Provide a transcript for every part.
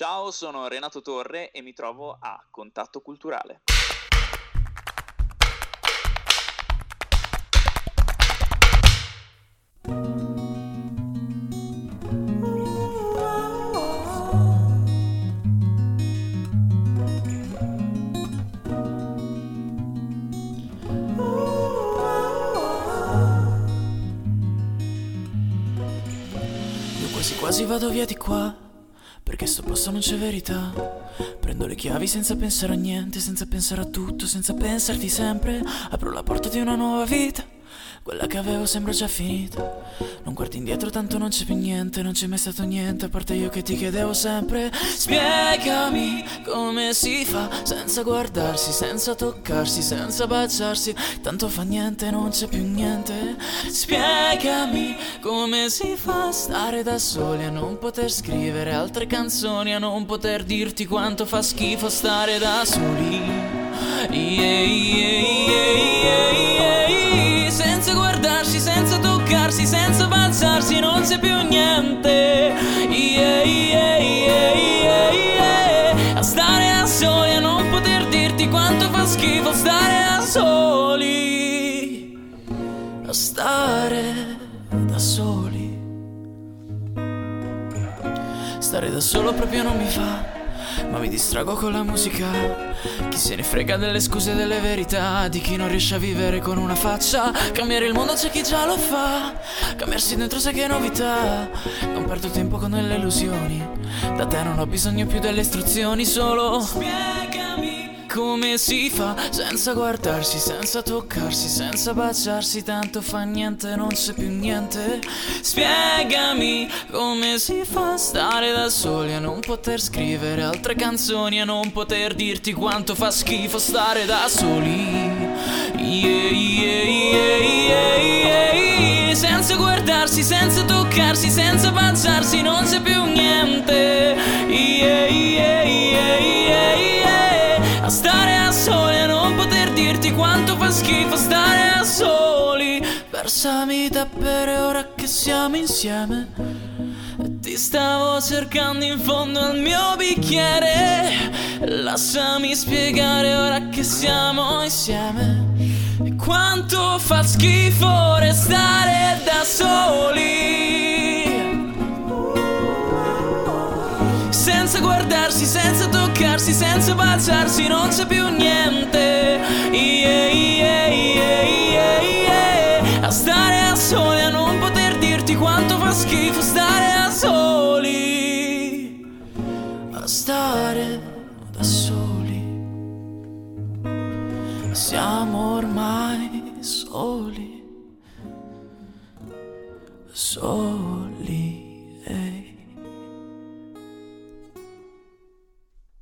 Ciao, sono Renato Torre e mi trovo a Contatto Culturale. Quasi quasi vado via di qua Perché sto posto non c'è verità. Prendo le chiavi senza pensare a niente Senza pensare a tutto, senza pensarti sempre. Apro la porta di una nuova vita quella che avevo sembra già finita. Non guardi indietro tanto non c'è più niente Non c'è mai stato niente A parte io che ti chiedevo sempre. Spiegami come si fa Senza guardarsi, senza toccarsi Senza baciarsi. Tanto fa niente, non c'è più niente. Spiegami come si fa Stare da soli a non poter scrivere altre canzoni A non poter dirti quanto fa schifo stare da soli. Yeah, yeah, yeah, c'è più niente. Yeah, yeah, yeah. A stare da soli, a non poter dirti quanto fa schifo stare da soli. A stare da soli. Stare da solo proprio non mi fa. Ma mi distrago con la musica. Chi se ne frega delle scuse e delle verità? Di chi non riesce a vivere con una faccia. Cambiare il mondo c'è chi già lo fa. Cambiarsi dentro sai che novità. Non perdo tempo con delle illusioni. Da te non ho bisogno più delle istruzioni, solo. Spiegami come si fa senza guardarsi, senza toccarsi, senza baciarsi, tanto fa niente, non c'è più niente. Spiegami come si fa stare da soli a non poter scrivere altre canzoni, a non poter dirti quanto fa schifo stare da soli. Yeah, yeah, yeah. Senza guardarsi, senza toccarsi, senza baciarsi, non c'è più niente. Da bere ora che siamo insieme. Ti stavo cercando in fondo al mio bicchiere. Lasciami spiegare ora che siamo insieme. Quanto fa schifo restare da soli. Senza guardarsi, senza toccarsi, senza baciarsi, non c'è più niente. Yeah, yeah, yeah. Soli, a non poter dirti quanto fa schifo stare da soli. A stare da soli. Siamo ormai soli. Soli.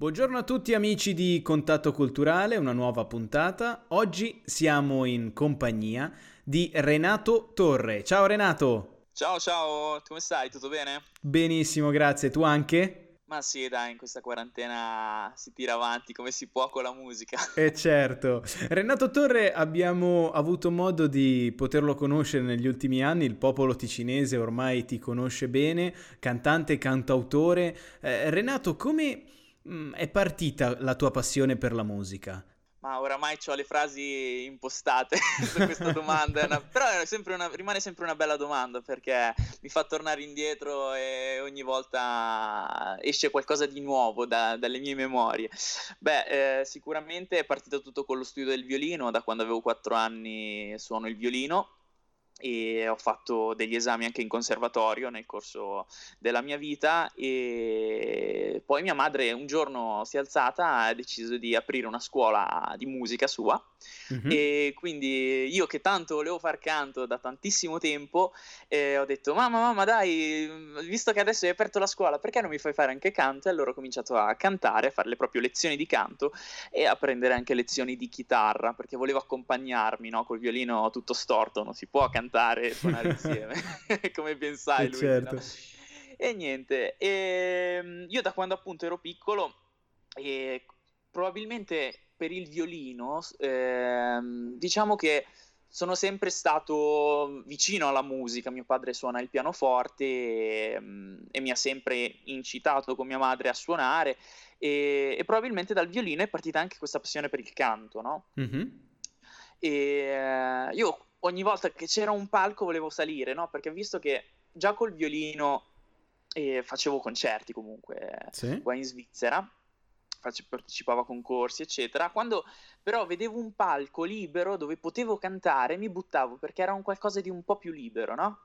Buongiorno a tutti amici di Contatto Culturale, una nuova puntata. Oggi siamo in compagnia di Renato Torre. Ciao Renato. Ciao, ciao, come stai? Tutto bene? Benissimo, grazie. Tu anche? Ma sì, dai, in questa quarantena si tira avanti come si può con la musica. Eh certo. Renato Torre abbiamo avuto modo di poterlo conoscere negli ultimi anni, il popolo ticinese ormai ti conosce bene, cantante e cantautore. Eh, Renato, come è partita la tua passione per la musica? Ma oramai ho le frasi impostate su questa domanda, una- però sempre una- rimane sempre una bella domanda perché mi fa tornare indietro e ogni volta esce qualcosa di nuovo da- dalle mie memorie. Beh, eh, sicuramente è partito tutto con lo studio del violino, da quando avevo 4 anni suono il violino e ho fatto degli esami anche in conservatorio nel corso della mia vita e poi mia madre un giorno si è alzata ha deciso di aprire una scuola di musica sua Mhm. e quindi io che tanto volevo far canto da tantissimo tempo eh, ho detto mamma mamma dai visto che adesso hai aperto la scuola perché non mi fai fare anche canto e allora ho cominciato a cantare a fare le proprie lezioni di canto e a prendere anche lezioni di chitarra perché volevo accompagnarmi no? col violino tutto storto non si può cantare e suonare insieme come ben sai Eh, lui certo. no? e niente ehm, io da quando appunto ero piccolo e probabilmente per il violino, ehm, diciamo che sono sempre stato vicino alla musica, mio padre suona il pianoforte e, mm, e mi ha sempre incitato con mia madre a suonare e, e, probabilmente dal violino è partita anche questa passione per il canto, no? Mm-hmm. E eh, io ogni volta che c'era un palco volevo salire, no? Perché visto che già col violino eh, facevo concerti comunque sì. qua in Svizzera, partecipavo a concorsi, eccetera. Quando però vedevo un palco libero dove potevo cantare, mi buttavo perché era un qualcosa di un po' più libero, no?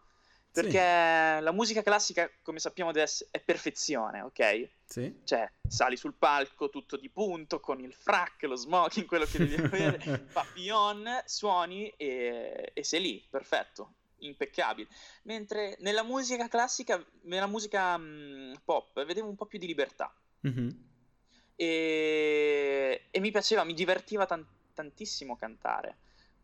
Perché sì. la musica classica, come sappiamo adesso, è perfezione, ok? Sì. Cioè, sali sul palco tutto di punto, con il frac, lo smoking, quello che devi avere, papillon, suoni e, e sei lì, perfetto, impeccabile. Mentre nella musica classica, nella musica mh, mm, pop, vedevo un po' più di libertà. Mm-hmm. E, e, mi piaceva, mi divertiva tan- tantissimo cantare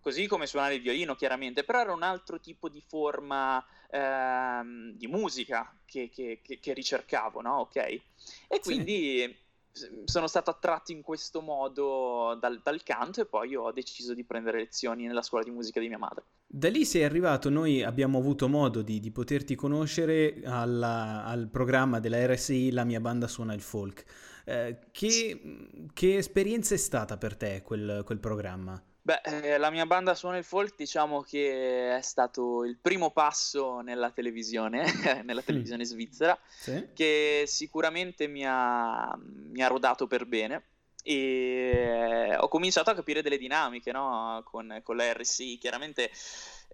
così come suonare il violino chiaramente, però era un altro tipo di forma ehm, di musica che, che, che, ricercavo, no? Ok? E quindi sì. sono stato attratto in questo modo dal, dal, canto e poi ho deciso di prendere lezioni nella scuola di musica di mia madre. Da lì sei arrivato, noi abbiamo avuto modo di, di poterti conoscere alla, al programma della RSI La mia banda suona il folk. Eh, che, che, esperienza è stata per te quel, quel programma? Beh, eh, la mia banda suona il folk diciamo che è stato il primo passo nella televisione, nella televisione mm. svizzera, sì. che sicuramente mi ha, mi ha, rodato per bene e ho cominciato a capire delle dinamiche no? con, con la RSI. Chiaramente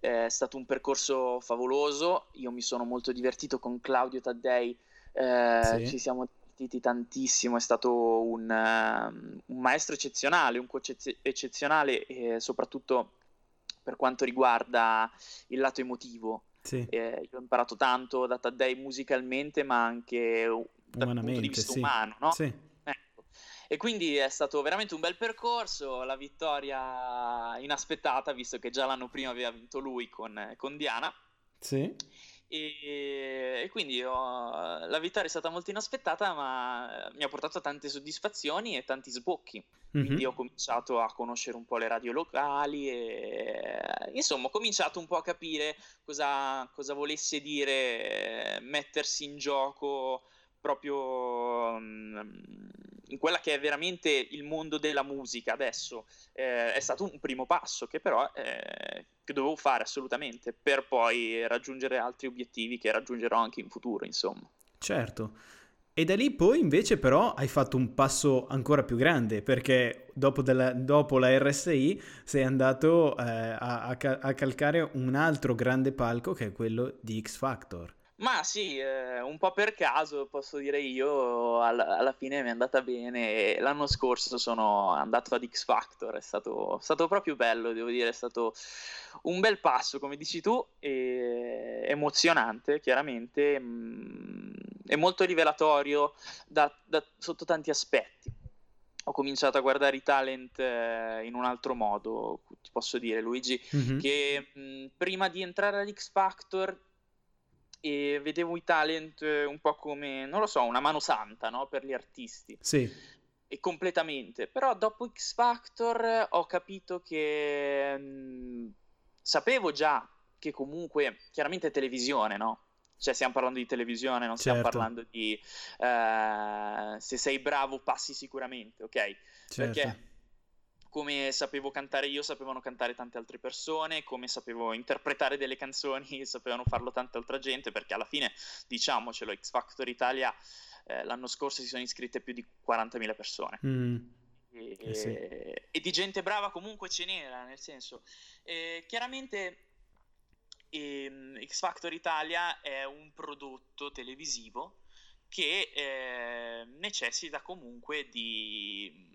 è stato un percorso favoloso, io mi sono molto divertito con Claudio Taddei, eh, sì. ci siamo divertiti tantissimo, è stato un, uh, un maestro eccezionale, un coach eccezionale e soprattutto per quanto riguarda il lato emotivo. Sì. Eh, ho imparato tanto da Taddei musicalmente, ma anche dal punto di vista sì. umano, no? Sì. Ecco. E quindi è stato veramente un bel percorso, la vittoria inaspettata, visto che già l'anno prima aveva vinto lui con, con Diana. Sì. E, e quindi ho, la vittoria è stata molto inaspettata, ma mi ha portato tante soddisfazioni e tanti sbocchi. Mm-hmm. Quindi ho cominciato a conoscere un po' le radio locali e insomma ho cominciato un po' a capire cosa, cosa volesse dire mettersi in gioco proprio mm, in quella che è veramente il mondo della musica adesso eh, è stato un primo passo che però eh, che dovevo fare assolutamente per poi raggiungere altri obiettivi che raggiungerò anche in futuro insomma. Certo. E da lì poi invece però hai fatto un passo ancora più grande perché dopo, della, dopo la RSI sei andato eh, a, a, calcare un altro grande palco che è quello di X Factor ma sì, eh, un po' per caso posso dire io, alla, alla fine mi è andata bene. L'anno scorso sono andato ad X Factor, è stato, stato, proprio bello, devo dire, è stato un bel passo, come dici tu, e emozionante, chiaramente, mh, mm, e molto rivelatorio da, da, sotto tanti aspetti. Ho cominciato a guardare i talent eh, in un altro modo, ti posso dire, Luigi, mm-hmm. che mh, mm, prima di entrare ad X Factor e vedevo i talent eh, un po' come, non lo so, una mano santa no? per gli artisti. Sì. E completamente. Però dopo X Factor ho capito che mh, mm, sapevo già che comunque, chiaramente è televisione, no? Cioè stiamo parlando di televisione, non stiamo certo. parlando di uh, se sei bravo passi sicuramente, ok? Certo. Perché come sapevo cantare io, sapevano cantare tante altre persone, come sapevo interpretare delle canzoni, sapevano farlo tanta altra gente, perché alla fine, diciamocelo, X Factor Italia eh, l'anno scorso si sono iscritte più di 40.000 persone. Mm. E, eh sì. e, di gente brava comunque ce n'era, nel senso, eh, chiaramente eh, X Factor Italia è un prodotto televisivo che eh, necessita comunque di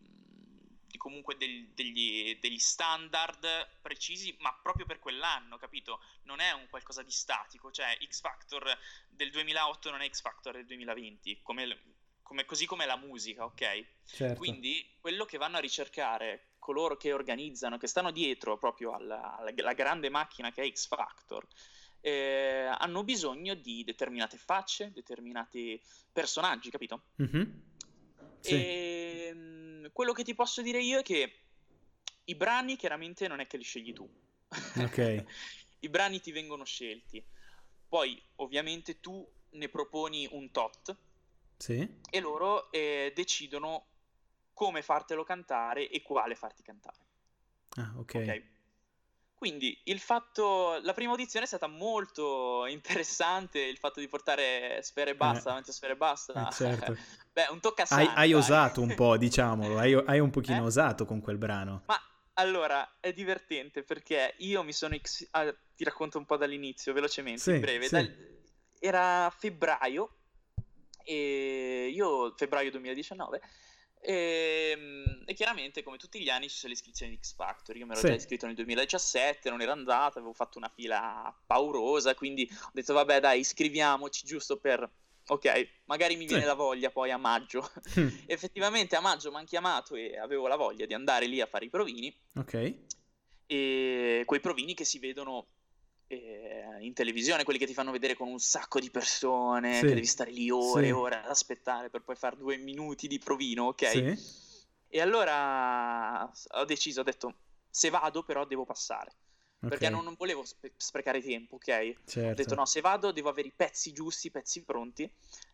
comunque del, degli, degli, standard precisi, ma proprio per quell'anno, capito? Non è un qualcosa di statico, cioè X Factor del 2008 non è X Factor del 2020, come, come, così come la musica, ok? Certo. Quindi quello che vanno a ricercare coloro che organizzano, che stanno dietro proprio alla, alla grande macchina che è X Factor, eh, hanno bisogno di determinate facce, determinati personaggi, capito? Mm-hmm. Sì. E ehm, quello che ti posso dire io è che i brani chiaramente non è che li scegli tu, Ok. I brani ti vengono scelti. Poi, ovviamente, tu ne proponi un tot Sì. e loro eh, decidono come fartelo cantare e quale farti cantare. Ah, ok. Ok. Quindi il fatto, la prima audizione è stata molto interessante, il fatto di portare Sfere e Basta Eh. davanti a Sfere e Basta. Eh, certo. Beh, un tocca Hai, hai osato un po', diciamolo, hai, hai un pochino Eh? osato con quel brano. Ma allora è divertente perché io mi sono. ex- ah, ti racconto un po' dall'inizio, velocemente, Sì, in breve. sì. Dal- Era febbraio, e io, febbraio 2019. E, mm, e chiaramente, come tutti gli anni, ci sono le iscrizioni di X Factor. Io mi ero Sì. già iscritto nel 2017, non ero andato, avevo fatto una fila paurosa. Quindi ho detto, vabbè, dai, iscriviamoci giusto per. Ok, magari mi viene Sì. la voglia poi a maggio. Effettivamente a maggio mi hanno chiamato e avevo la voglia di andare lì a fare i provini. ok. E quei provini che si vedono eh, in televisione, quelli che ti fanno vedere con un sacco di persone, Sì. che devi stare lì ore Sì. e ore ad aspettare per poi fare due minuti di provino, ok? Sì. E allora ho deciso, ho detto, se vado però devo passare, perché ok, non, non volevo spe- sprecare tempo, ok? Ho certo. detto no, se vado devo avere i pezzi giusti, i pezzi pronti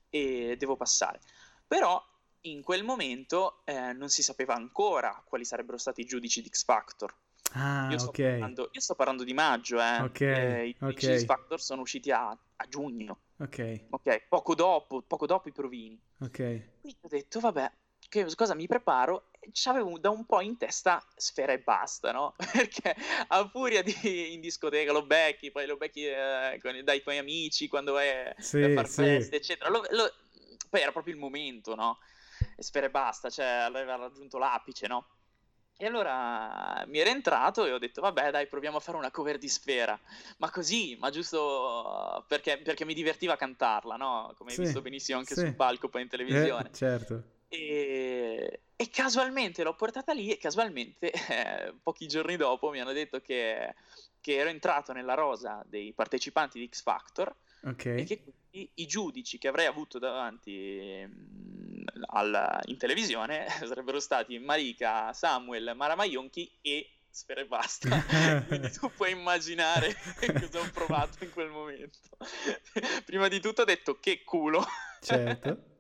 e devo passare. Però in quel momento eh, non si sapeva ancora quali sarebbero stati i giudici di X Factor. Ah, Io sto, ok. parlando, io sto parlando di maggio, eh. Ok, Eh, I ok. giudici di X Factor sono usciti a, a giugno, Ok, ok? Poco dopo, poco dopo i provini. ok. Quindi ho detto, vabbè, che cosa mi preparo? C'avevo da un po' in testa sfera e basta, no? Perché a furia di in discoteca lo becchi, poi lo becchi eh, con- dai tuoi amici quando vai a Sì, far sì. feste, eccetera. Lo- lo- poi era proprio il momento, no? E sfera e basta, cioè aveva raggiunto l'apice, no? E allora mi era entrato e ho detto, vabbè, dai, proviamo a fare una cover di Sfera. Ma così, ma giusto perché, perché mi divertiva cantarla, no? Come hai Sì, visto benissimo anche sì. sul palco poi in televisione. Eh, certo. E, e casualmente l'ho portata lì e casualmente eh, pochi giorni dopo mi hanno detto che, che ero entrato nella rosa dei partecipanti di X Factor Ok. e che quindi i giudici che avrei avuto davanti mm, al- in televisione sarebbero stati Marika, Samuel, Mara Maionchi e Sfera e basta. quindi tu puoi immaginare cosa ho provato in quel momento. Prima di tutto ho detto che culo. Certo.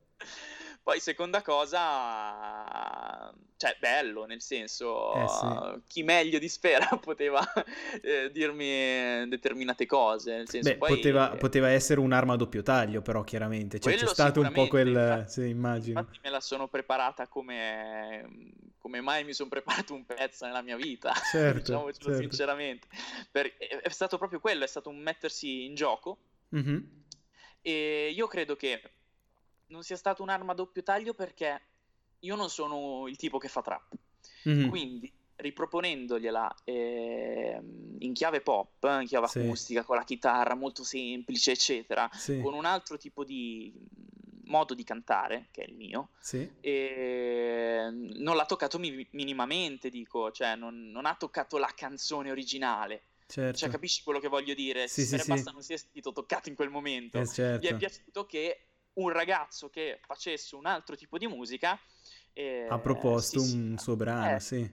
Poi seconda cosa, cioè bello, nel senso, Eh, sì. chi meglio di Sfera poteva eh, dirmi determinate cose, nel senso, Beh, poi, poteva, eh, poteva essere un'arma a doppio taglio, però chiaramente. Cioè, c'è stato un po' quel... infatti- Sì, immagino. Infatti me la sono preparata come, come mai mi sono preparato un pezzo nella mia vita, Certo, diciamocelo certo. sinceramente. Per- è, è stato proprio quello, è stato un mettersi in gioco Mhm. e io credo che non sia stato un'arma a doppio taglio perché io non sono il tipo che fa trap. Mhm. Quindi riproponendogliela ehm, in chiave pop, in chiave Sì. acustica, con la chitarra molto semplice, eccetera, Sì, con un altro tipo di modo di cantare, che è il mio, sì. e non l'ha toccato mi- minimamente, dico, cioè non, non ha toccato la canzone originale. Certo. Cioè, capisci quello che voglio dire? Sì, Se sì. basta non si è sentito toccato in quel momento. Eh, Gli certo. è piaciuto che un ragazzo che facesse un altro tipo di musica eh, Ha proposto sì, sì, un suo brano, eh, sì.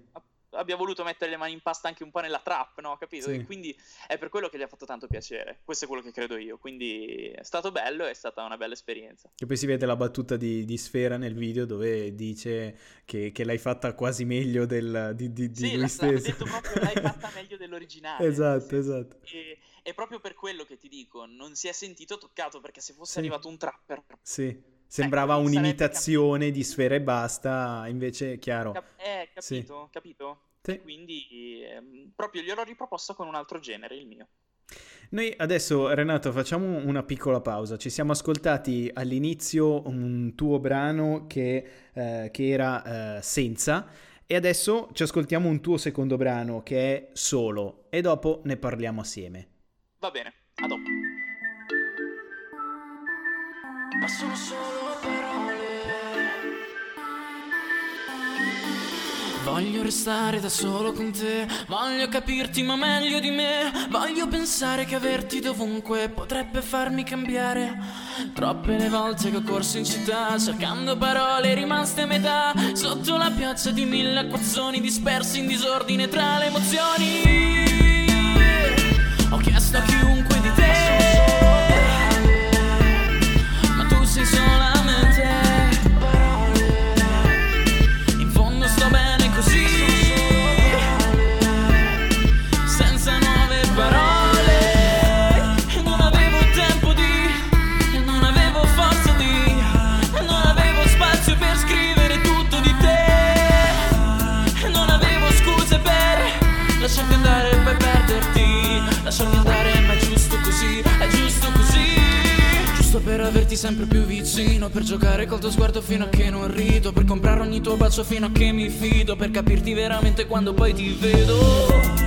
abbia voluto mettere le mani in pasta anche un po' nella trap, no? Capito? Sì. E quindi è per quello che gli ha fatto tanto piacere. Questo è quello che credo io. Quindi è stato bello, è stata una bella esperienza. Che poi si vede la battuta di, di Sfera nel video dove dice che, che l'hai fatta quasi meglio del, di, di- di sì, lui l'ha, l'ha stesso. detto proprio, l'hai fatta meglio dell'originale. esatto, esatto. E è proprio per quello che ti dico, non si è sentito toccato perché se fosse Sì. arrivato un trapper, Sì. Sembrava Ecco, un'imitazione di Sfera e basta, invece chiaro. cap- eh, Sì. capito, capito? Sì. Quindi ehm, proprio gliel'ho riproposto con un altro genere, il mio. Noi adesso, Renato, facciamo una piccola pausa. Ci siamo ascoltati all'inizio un tuo brano che, eh, che era eh, Senza e adesso ci ascoltiamo un tuo secondo brano che è Solo e dopo ne parliamo assieme. Va bene, a dopo. Ma sono solo parole. Voglio restare da solo con te, voglio capirti ma meglio di me, voglio pensare che averti dovunque potrebbe farmi cambiare. Troppe le volte che ho corso in città cercando parole rimaste a metà, sotto la piazza di mille acquazzoni dispersi in disordine tra le emozioni. Ho chiesto per averti sempre più vicino Per giocare col tuo sguardo fino a che non rido Per comprare ogni tuo bacio fino a che mi fido Per capirti veramente quando poi ti vedo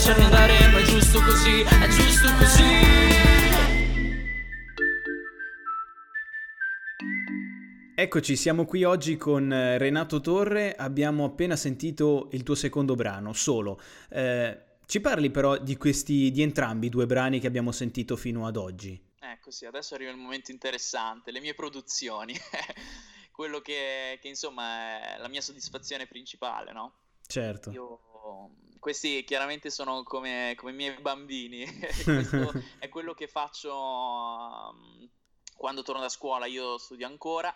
Lasciarmi andare ma è giusto così È giusto così Eccoci, siamo qui oggi con eh, Renato Torre, abbiamo appena sentito il tuo secondo brano, solo. Eh, ci parli però di questi, di entrambi i due brani che abbiamo sentito fino ad oggi. Ecco sì, adesso arriva il momento interessante, le mie produzioni, quello che, che, insomma è la mia soddisfazione principale, no? Certo. Io, questi chiaramente sono come, come i miei bambini, questo è quello che faccio um, quando torno da scuola, io studio ancora,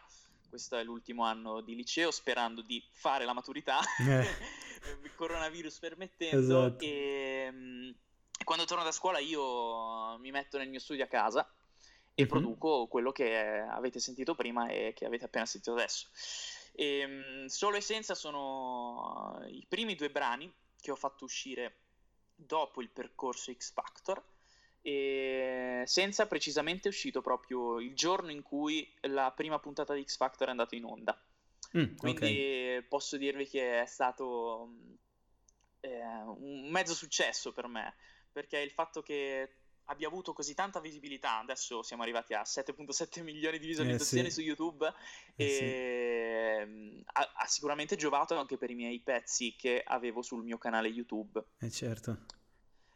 questo è l'ultimo anno di liceo, sperando di fare la maturità, eh. coronavirus permettendo, esatto. e, um, quando torno da scuola io mi metto nel mio studio a casa e uh-huh. produco quello che avete sentito prima e che avete appena sentito adesso. E, um, Solo e Senza sono i primi due brani che ho fatto uscire dopo il percorso X Factor e Senza precisamente uscito proprio il giorno in cui la prima puntata di X Factor è andata in onda. Mm, Quindi okay. posso dirvi che è stato eh, un mezzo successo per me, perché il fatto che abbia avuto così tanta visibilità, adesso siamo arrivati a 7.7 milioni di visualizzazioni eh sì. su YouTube eh e sì. ha, ha, sicuramente giovato anche per i miei pezzi che avevo sul mio canale YouTube. Eh certo.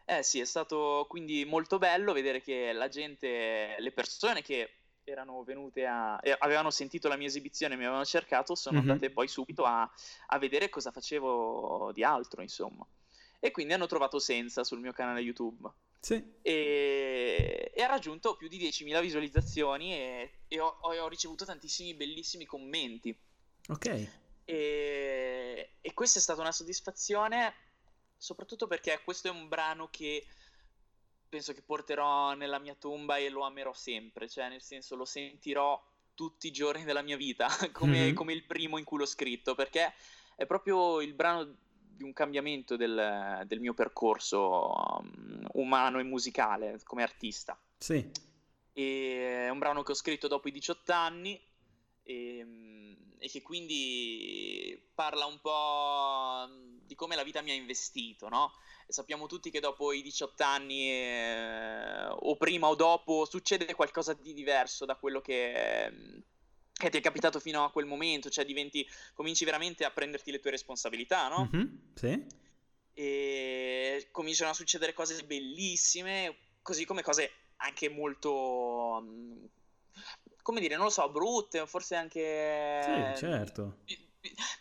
Eh sì, è stato quindi molto bello vedere che la gente, le persone che erano venute a... avevano sentito la mia esibizione e mi avevano cercato, sono mm-hmm. andate poi subito a, a vedere cosa facevo di altro, insomma. E quindi hanno trovato Senza sul mio canale YouTube. Sì. E, e, ha raggiunto più di 10.000 visualizzazioni e, e ho, ho, ricevuto tantissimi bellissimi commenti. Ok. E, e questa è stata una soddisfazione, soprattutto perché questo è un brano che penso che porterò nella mia tomba e lo amerò sempre, cioè nel senso lo sentirò tutti i giorni della mia vita, come, mm-hmm. come il primo in cui l'ho scritto, perché è proprio il brano di un cambiamento del, del mio percorso um, umano e musicale come artista. Sì. E è un brano che ho scritto dopo i 18 anni e, e, che quindi parla un po' di come la vita mi ha investito, no? E sappiamo tutti che dopo i 18 anni eh, o prima o dopo succede qualcosa di diverso da quello che che ti è capitato fino a quel momento, cioè diventi, cominci veramente a prenderti le tue responsabilità, no? Mm-hmm, sì. E cominciano a succedere cose bellissime, così come cose anche molto, come dire, non lo so, brutte, forse anche... Sì, certo.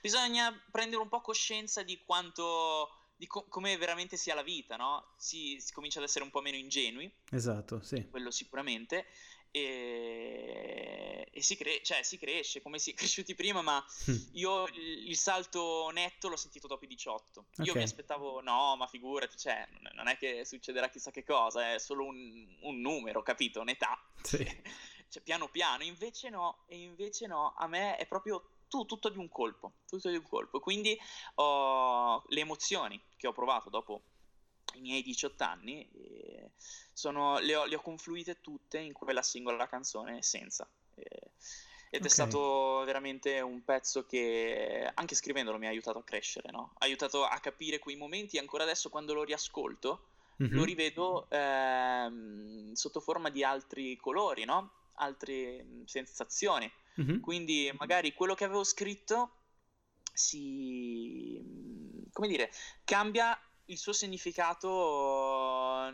Bisogna prendere un po' coscienza di quanto di co- come veramente sia la vita, no? Si, si, comincia ad essere un po' meno ingenui. Esatto, sì. Quello sicuramente. E, e si, cre- cioè, si, cresce come si è cresciuti prima, ma hm. io il, il salto netto l'ho sentito dopo i 18. Io okay. mi aspettavo, no, ma figurati, cioè, non è che succederà chissà che cosa, è solo un, un numero, capito? Un'età. Sì. cioè, piano piano. Invece no, e invece no, a me è proprio tu, tutto di un colpo, tutto di un colpo. Quindi ho le emozioni che ho provato dopo i miei 18 anni eh, sono, le, ho, le, ho, confluite tutte in quella singola canzone senza. Eh, ed okay. è stato veramente un pezzo che anche scrivendolo mi ha aiutato a crescere, no? ha aiutato a capire quei momenti ancora adesso quando lo riascolto mm-hmm. lo rivedo ehm, sotto forma di altri colori, no? altre sensazioni. Mm-hmm. Quindi magari quello che avevo scritto si come dire, cambia il suo significato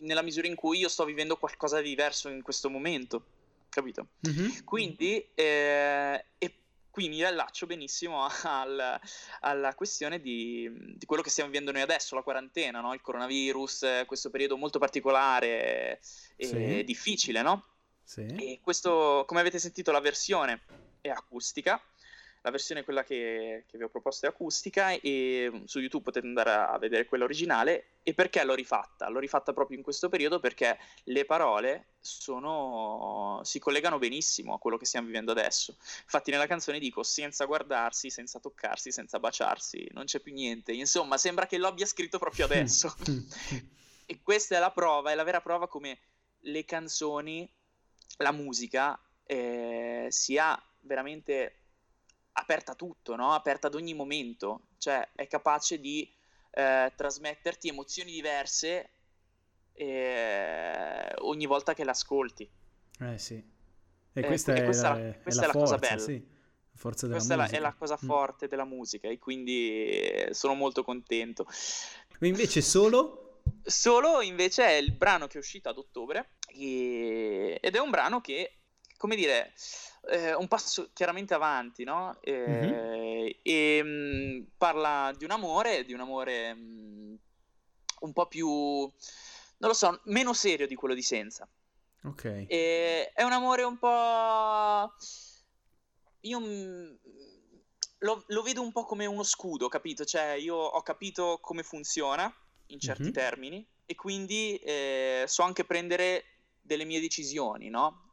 nella misura in cui io sto vivendo qualcosa di diverso in questo momento, capito? Mm-hmm. Quindi, eh, e qui mi riallaccio benissimo al, alla questione di, di, quello che stiamo vivendo noi adesso, la quarantena, no? il coronavirus, questo periodo molto particolare e sì. difficile, no? Sì. E questo, come avete sentito, la versione è acustica. La versione, quella che, che vi ho proposto, è acustica e mm, su YouTube potete andare a vedere quella originale. E perché l'ho rifatta? L'ho rifatta proprio in questo periodo perché le parole sono... si collegano benissimo a quello che stiamo vivendo adesso. Infatti nella canzone dico senza guardarsi, senza toccarsi, senza baciarsi, non c'è più niente. Insomma, sembra che lo abbia scritto proprio adesso. e questa è la prova, è la vera prova come le canzoni la musica eh, sia veramente aperta a tutto, no? aperta ad ogni momento, cioè è capace di eh, trasmetterti emozioni diverse eh, ogni volta che l'ascolti. Eh sì. E questa, è, questa, la, questa è, la, è la forza, cosa bella. Sì. La forza della questa musica. è la, cosa mm. forte mm. della musica e quindi sono molto contento. Invece solo Solo invece è il brano che è uscito ad ottobre e... ed è un brano che, come dire, è un passo chiaramente avanti, no? E, mm-hmm. e mh, parla di un amore, di un amore mh, un po' più, non lo so, meno serio di quello di Senza. Ok. E è un amore un po'... Io lo, lo, vedo un po' come uno scudo, capito? Cioè, io ho capito come funziona in certi mm-hmm. termini e quindi eh, so anche prendere delle mie decisioni, no?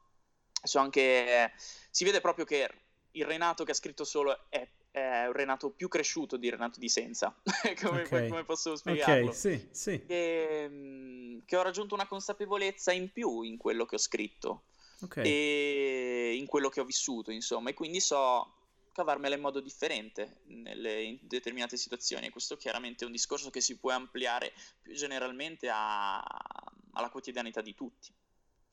So anche... si vede proprio che il Renato che ha scritto solo è, è un Renato più cresciuto di Renato di Senza, come, okay. come, posso spiegarlo? Ok, sì, sì. E, mm, che ho raggiunto una consapevolezza in più in quello che ho scritto. Okay. E in quello che ho vissuto, insomma, e quindi so cavarmela in modo differente nelle, in determinate situazioni e questo chiaramente è un discorso che si può ampliare più generalmente a, alla quotidianità di tutti.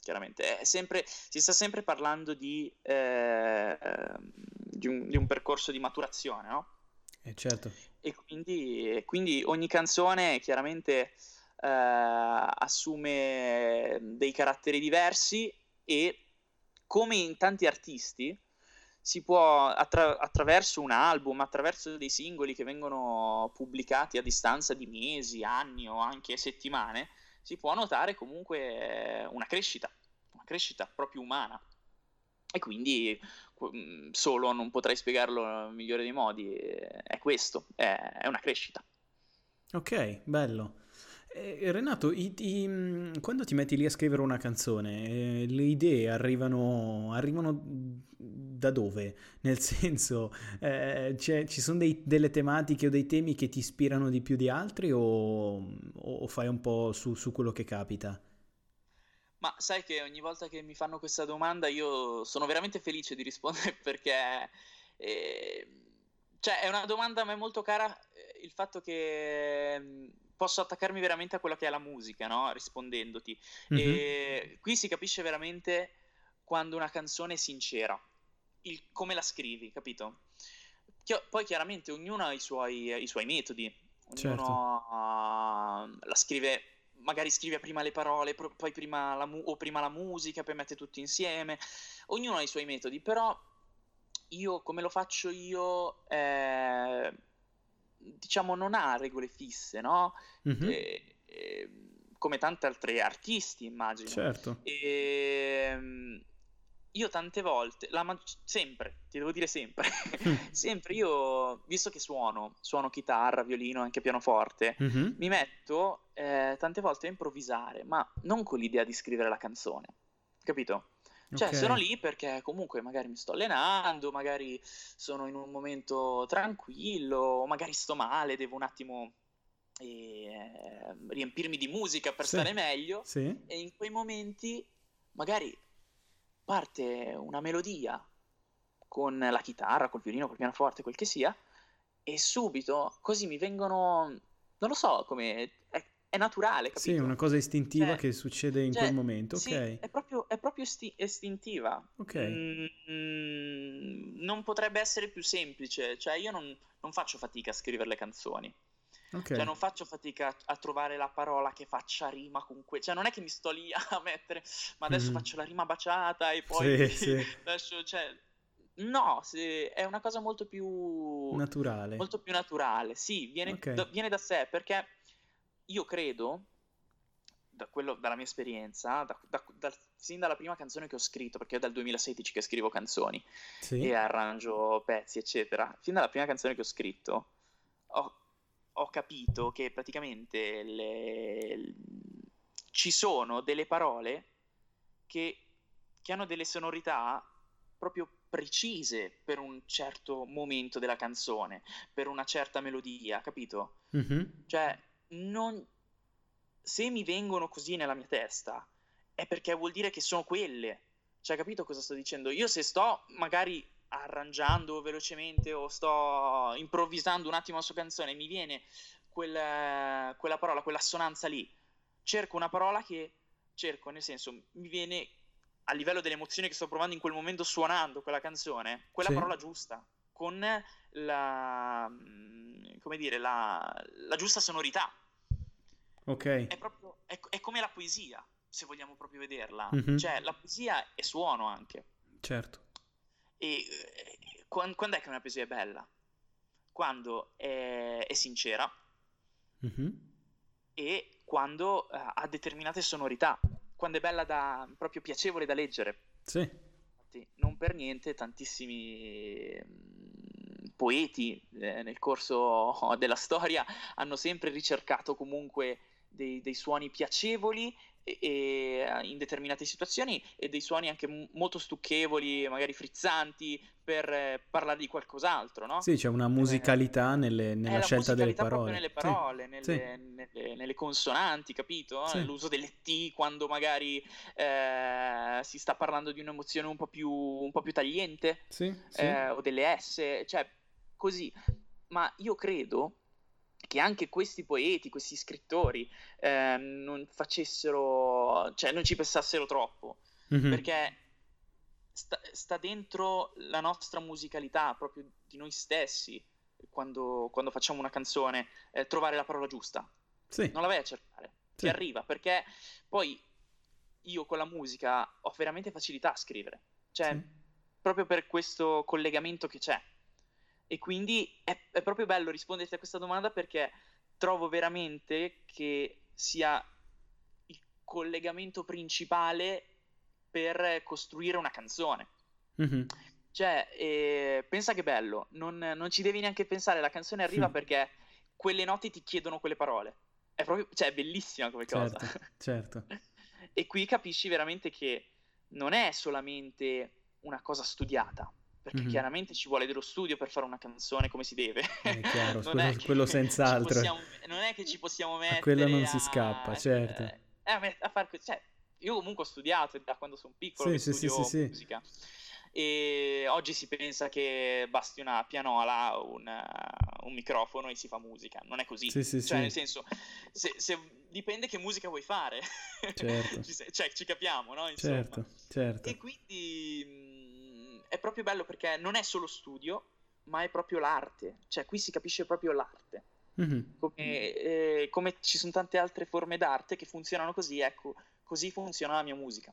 Chiaramente sempre, si sta sempre parlando di, eh, di, un, di, un, percorso di maturazione, no? Eh certo. E quindi, quindi ogni canzone chiaramente eh, assume dei caratteri diversi e come in tanti artisti, si può attra- attraverso un album, attraverso dei singoli che vengono pubblicati a distanza di mesi, anni o anche settimane, si può notare comunque una crescita, una crescita proprio umana. E quindi mm, solo non potrei spiegarlo nel migliore dei modi, è questo, è una crescita. Ok, bello. Eh, Renato, i, i, quando ti metti lì a scrivere una canzone, eh, le idee arrivano, arrivano, da dove? Nel senso, eh, ci sono dei, delle tematiche o dei temi che ti ispirano di più di altri o, o fai un po' su, su, quello che capita? Ma sai che ogni volta che mi fanno questa domanda io sono veramente felice di rispondere perché... Eh, cioè, è una domanda a me molto cara eh, il fatto che mm, posso attaccarmi veramente a quella che è la musica, no? Rispondendoti. Mm-hmm. E qui si capisce veramente quando una canzone è sincera, il, come la scrivi, capito? Poi chiaramente ognuno ha i suoi, i suoi metodi, ognuno certo. uh, la scrive magari scrive prima le parole, poi prima la mu- o prima la musica, poi mette tutto insieme. Ognuno ha i suoi metodi, però io come lo faccio io, eh, diciamo, non ha regole fisse, no? Mm-hmm. E, e, come tanti altri artisti, immagino. Certo. E, ehm, io tante volte, ma- sempre, ti devo dire sempre, sempre io, visto che suono, suono chitarra, violino, anche pianoforte, mm-hmm. mi metto eh, tante volte a improvvisare, ma non con l'idea di scrivere la canzone, capito? Cioè, okay. sono lì perché comunque magari mi sto allenando, magari sono in un momento tranquillo, magari sto male, devo un attimo eh, riempirmi di musica per sì. stare meglio. Sì. E in quei momenti magari parte una melodia con la chitarra, col violino, col pianoforte, quel che sia, e subito così mi vengono, non lo so, come è, è naturale, capito? Sì, una cosa istintiva cioè, che succede in cioè, quel momento, sì, ok. È proprio, è proprio sti- istintiva. Ok. Mm, mm, non potrebbe essere più semplice, cioè io non, non faccio fatica a scrivere le canzoni. Okay. Cioè non faccio fatica a, trovare la parola che faccia rima con quel... Cioè non è che mi sto lì a mettere, ma adesso mm. faccio la rima baciata e poi... Sì, sì. Adesso, cioè... No, sì, è una cosa molto più... Naturale. Molto più naturale, sì, viene, okay. da, viene da sé, perché io credo, da quello, dalla mia esperienza, da, da, da, sin dalla prima canzone che ho scritto, perché è dal 2016 che scrivo canzoni sì. e arrangio pezzi, eccetera, fin dalla prima canzone che ho scritto, ho ho capito che praticamente le... ci sono delle parole che, che hanno delle sonorità proprio precise per un certo momento della canzone, per una certa melodia, capito? Mm-hmm. Cioè, non... se mi vengono così nella mia testa, è perché vuol dire che sono quelle. Cioè, capito cosa sto dicendo? Io se sto magari arrangiando velocemente o sto improvvisando un attimo la sua canzone, mi viene quella, quella parola, quell'assonanza lì. Cerco una parola che cerco, nel senso, mi viene a livello delle emozioni che sto provando in quel momento suonando quella canzone, quella sì. parola giusta, con la, come dire, la, la giusta sonorità. Ok. È, proprio, è, è, come la poesia, se vogliamo proprio vederla. Mm-hmm. Cioè, la poesia è suono anche. Certo. E eh, quando, quando, è che una poesia è bella? Quando è, è sincera mm-hmm. e quando uh, ha determinate sonorità, quando è bella da proprio piacevole da leggere. Sì. Infatti, non per niente tantissimi poeti eh, nel corso della storia hanno sempre ricercato comunque dei, dei suoni piacevoli e, e, in determinate situazioni e dei suoni anche m- molto stucchevoli, magari frizzanti, per eh, parlare di qualcos'altro, no? Sì, c'è una musicalità nelle, nella scelta delle parole. nelle parole, sì. Nelle, sì. Nelle, nelle, consonanti, capito? Sì. Nell'uso delle T quando magari eh, si sta parlando di un'emozione un po' più, un po più tagliente, eh, o delle S, cioè così. Ma io credo che anche questi poeti, questi scrittori eh, non facessero, cioè non ci pensassero troppo, mm-hmm. perché sta, sta, dentro la nostra musicalità, proprio di noi stessi, quando, quando facciamo una canzone, eh, trovare la parola giusta. Sì. Non la vai a cercare, sì. ti arriva, perché poi io con la musica ho veramente facilità a scrivere, cioè sì. proprio per questo collegamento che c'è. E quindi è, è proprio bello risponderti a questa domanda perché trovo veramente che sia il collegamento principale per costruire una canzone. Mm-hmm. Cioè, eh, pensa che bello, non, non, ci devi neanche pensare, la canzone arriva mm. perché quelle note ti chiedono quelle parole. È proprio, cioè, è bellissima come certo, cosa. Certo. e qui capisci veramente che non è solamente una cosa studiata, perché mm-hmm. chiaramente ci vuole dello studio per fare una canzone come si deve. È chiaro, quello, quello senz'altro. Possiamo, non è che ci possiamo mettere... A quello non a, si scappa, certo. Eh, a, a far, cioè, io comunque ho studiato da quando sono piccolo sì, sì, sì, musica. E oggi si pensa che basti una pianola, un, un microfono e si fa musica. Non è così. cioè, nel senso, se, se, dipende che musica vuoi fare. Certo. cioè, ci capiamo, no? Insomma. Certo, certo. E quindi è proprio bello perché non è solo studio, ma è proprio l'arte. Cioè, qui si capisce proprio l'arte. Mm-hmm. Come, eh, come, ci sono tante altre forme d'arte che funzionano così, ecco, così funziona la mia musica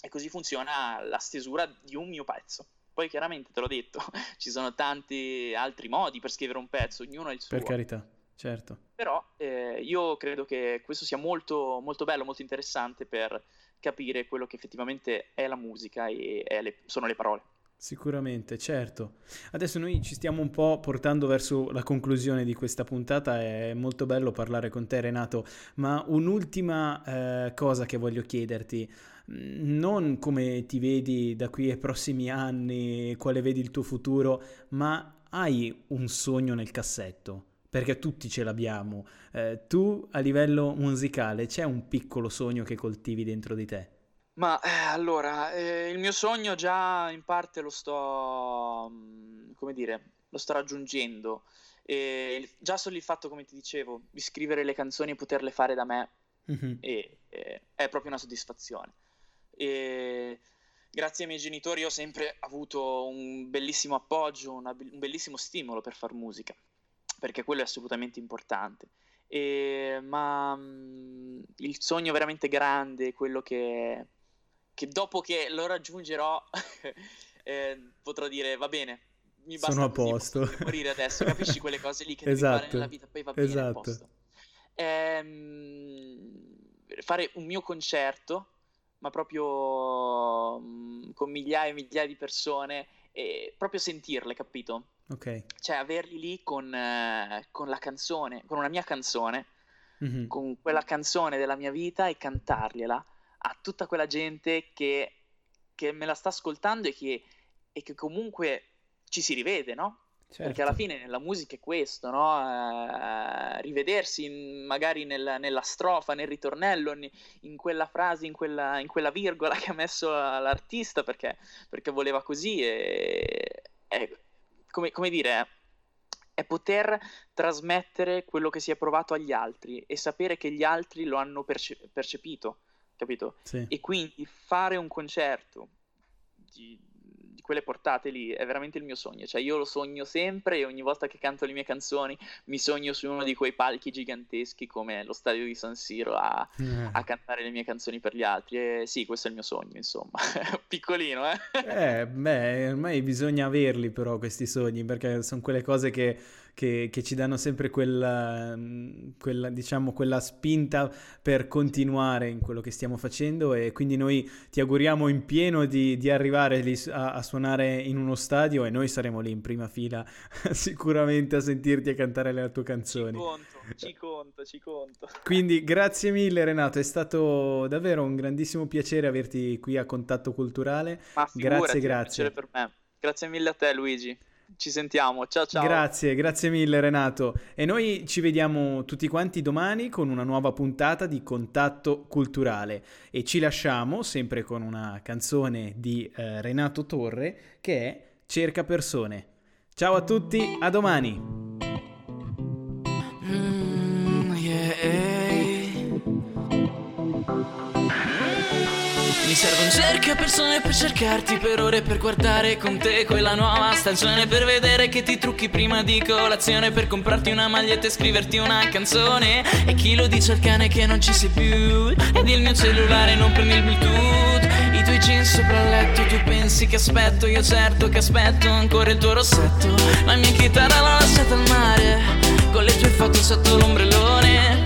e così funziona la stesura di un mio pezzo. Poi chiaramente te l'ho detto, ci sono tanti altri modi per scrivere un pezzo, ognuno ha il suo. Per carità, certo. Però eh, io credo che questo sia molto, molto bello, molto interessante per capire quello che effettivamente è la musica e le, sono le parole. Sicuramente, certo. Adesso noi ci stiamo un po' portando verso la conclusione di questa puntata, è molto bello parlare con te Renato, ma un'ultima eh, cosa che voglio chiederti, mm, non come ti vedi da qui ai prossimi anni, quale vedi il tuo futuro, ma hai un sogno nel cassetto? Perché tutti ce l'abbiamo. Eh, tu a livello musicale c'è un piccolo sogno che coltivi dentro di te? Ma eh, allora, eh, il mio sogno già in parte lo sto, mm, come dire, lo sto raggiungendo. E già solo il fatto, come ti dicevo, di scrivere le canzoni e poterle fare da me mm-hmm. è, è, è, proprio una soddisfazione. E grazie ai miei genitori ho sempre avuto un bellissimo appoggio, una, un bellissimo stimolo per far musica, perché quello è assolutamente importante. E, ma mh, mm, il sogno veramente grande, quello che che dopo che lo raggiungerò eh, potrò dire va bene, mi basta Sono a posto. morire adesso, capisci quelle cose lì che esatto. devi fare nella vita, poi va bene esatto. a posto. Ehm, fare un mio concerto, ma proprio mh, mm, con migliaia e migliaia di persone e proprio sentirle, capito? Ok. Cioè averli lì con, eh, con la canzone, con una mia canzone, mm-hmm. con quella canzone della mia vita e cantargliela a tutta quella gente che, che me la sta ascoltando e che, e che, comunque ci si rivede, no? Certo. Perché alla fine nella musica è questo, no? Uh, rivedersi in, magari nel, nella strofa, nel ritornello, in, in quella frase, in quella, in quella, virgola che ha messo l'artista perché, perché voleva così. E, e come, come dire, è poter trasmettere quello che si è provato agli altri e sapere che gli altri lo hanno perce- percepito capito? Sì. E quindi fare un concerto di, di, quelle portate lì è veramente il mio sogno. Cioè, io lo sogno sempre e ogni volta che canto le mie canzoni mi sogno su uno di quei palchi giganteschi come lo stadio di San Siro a, eh. a cantare le mie canzoni per gli altri. E sì, questo è il mio sogno, insomma. Piccolino, eh? eh, beh, ormai bisogna averli però questi sogni perché sono quelle cose che che, che ci danno sempre quella, quella, diciamo, quella spinta per continuare in quello che stiamo facendo e quindi noi ti auguriamo in pieno di, di arrivare lì a, a, suonare in uno stadio e noi saremo lì in prima fila sicuramente a sentirti e cantare le tue canzoni. Ci conto, ci conto, ci conto. Quindi grazie mille Renato, è stato davvero un grandissimo piacere averti qui a Contatto Culturale. Ma grazie, grazie. per me. Grazie mille a te Luigi ci sentiamo. Ciao ciao. Grazie, grazie mille Renato. E noi ci vediamo tutti quanti domani con una nuova puntata di Contatto Culturale e ci lasciamo sempre con una canzone di eh, Renato Torre che è Cerca persone. Ciao a tutti, a domani. Serve un cerca persone per cercarti per ore per guardare con te quella nuova stagione per vedere che ti trucchi prima di colazione per comprarti una maglietta e scriverti una canzone. E chi lo dice al cane che non ci sei più? Ed il mio cellulare non prende il bluetooth. I tuoi jeans sopra il letto tu pensi che aspetto io certo che aspetto ancora il tuo rossetto. La mia chitarra l'ho lasciata al mare con le tue foto sotto l'ombrellone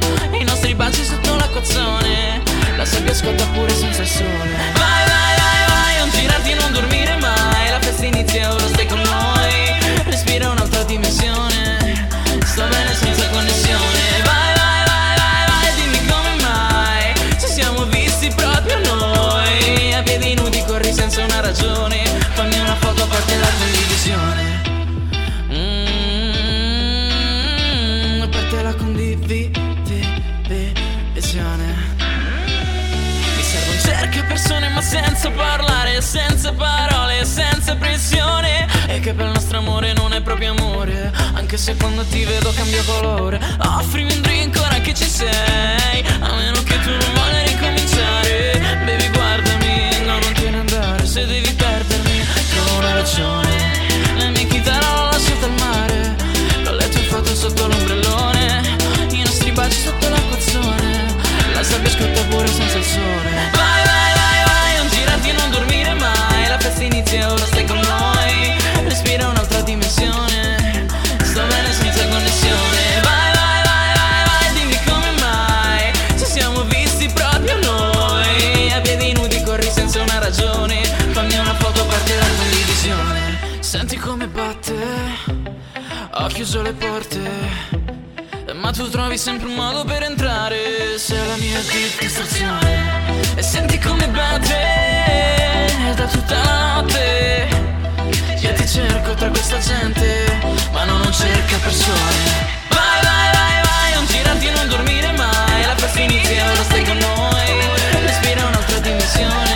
che per il nostro amore non è proprio amore. Anche se quando ti vedo cambio colore. Offrimi un drink ora che ci sei. A meno che tu non voglia ricominciare. Baby guardami, no non te ne andare. Se devi perdermi, trovo una ragione. La mia chitarra l'ho lasciata al mare. L'ho letto e fatto sotto l'ombrellone chiuso le porte. Ma tu trovi sempre un modo per entrare Sei la mia distrazione. E senti come batte Da tutta la notte. Io ti cerco tra questa gente Ma non cerca persone. Vai, vai, vai, vai Non girarti, non dormire mai. La festa inizia, ora stai con noi. Respira un'altra dimensione.